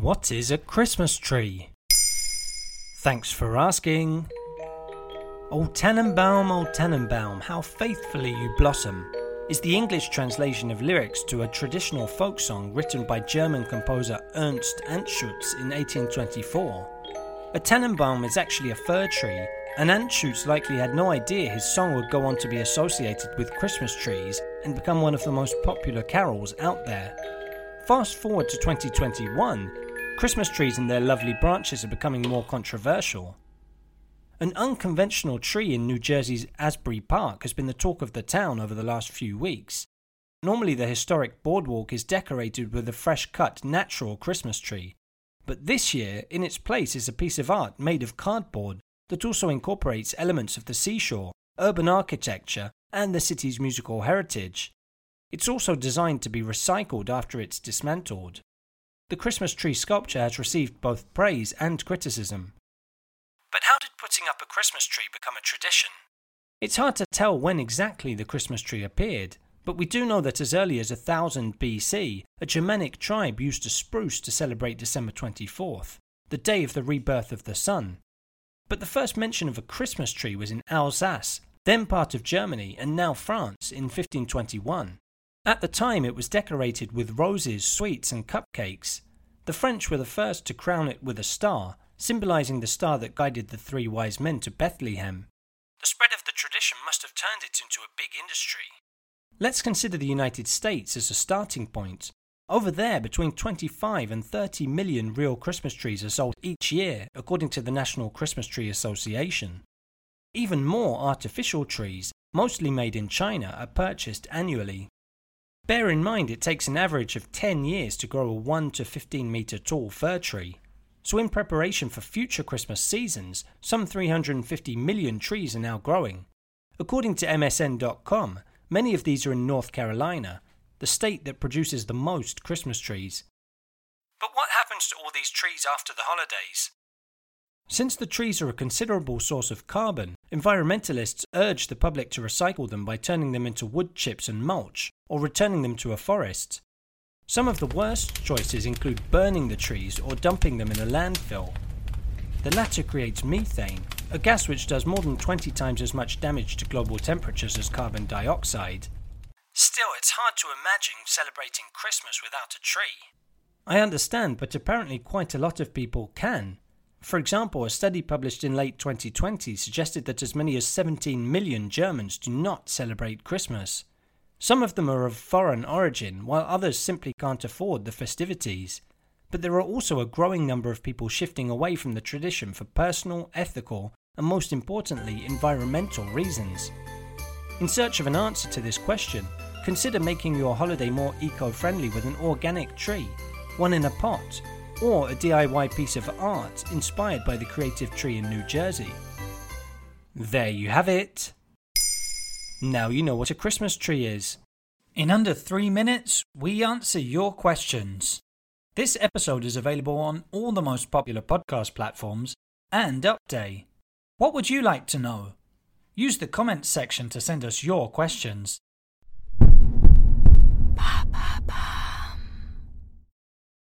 What is a Christmas tree? Thanks for asking. Old Tannenbaum, old Tannenbaum, how faithfully you blossom, is the English translation of lyrics to a traditional folk song written by German composer Ernst Anschutz in 1824. A Tannenbaum is actually a fir tree, and Anschutz likely had no idea his song would go on to be associated with Christmas trees and become one of the most popular carols out there. Fast forward to 2021, Christmas trees and their lovely branches are becoming more controversial. An unconventional tree in New Jersey's Asbury Park has been the talk of the town over the last few weeks. Normally, the historic boardwalk is decorated with a fresh cut natural Christmas tree, but this year, in its place, is a piece of art made of cardboard that also incorporates elements of the seashore, urban architecture, and the city's musical heritage. It's also designed to be recycled after it's dismantled. The Christmas tree sculpture has received both praise and criticism. But how did putting up a Christmas tree become a tradition? It's hard to tell when exactly the Christmas tree appeared, but we do know that as early as 1000 BC, a Germanic tribe used a spruce to celebrate December 24th, the day of the rebirth of the sun. But the first mention of a Christmas tree was in Alsace, then part of Germany and now France, in 1521. At the time, it was decorated with roses, sweets, and cupcakes. The French were the first to crown it with a star, symbolizing the star that guided the three wise men to Bethlehem. The spread of the tradition must have turned it into a big industry. Let's consider the United States as a starting point. Over there, between 25 and 30 million real Christmas trees are sold each year, according to the National Christmas Tree Association. Even more artificial trees, mostly made in China, are purchased annually. Bear in mind it takes an average of 10 years to grow a 1 to 15 metre tall fir tree. So, in preparation for future Christmas seasons, some 350 million trees are now growing. According to MSN.com, many of these are in North Carolina, the state that produces the most Christmas trees. But what happens to all these trees after the holidays? Since the trees are a considerable source of carbon, environmentalists urge the public to recycle them by turning them into wood chips and mulch, or returning them to a forest. Some of the worst choices include burning the trees or dumping them in a landfill. The latter creates methane, a gas which does more than 20 times as much damage to global temperatures as carbon dioxide. Still, it's hard to imagine celebrating Christmas without a tree. I understand, but apparently quite a lot of people can. For example, a study published in late 2020 suggested that as many as 17 million Germans do not celebrate Christmas. Some of them are of foreign origin, while others simply can't afford the festivities. But there are also a growing number of people shifting away from the tradition for personal, ethical, and most importantly, environmental reasons. In search of an answer to this question, consider making your holiday more eco friendly with an organic tree, one in a pot, or a DIY piece of art inspired by the creative tree in New Jersey. There you have it. Now you know what a Christmas tree is. In under three minutes, we answer your questions. This episode is available on all the most popular podcast platforms and Upday. What would you like to know? Use the comments section to send us your questions.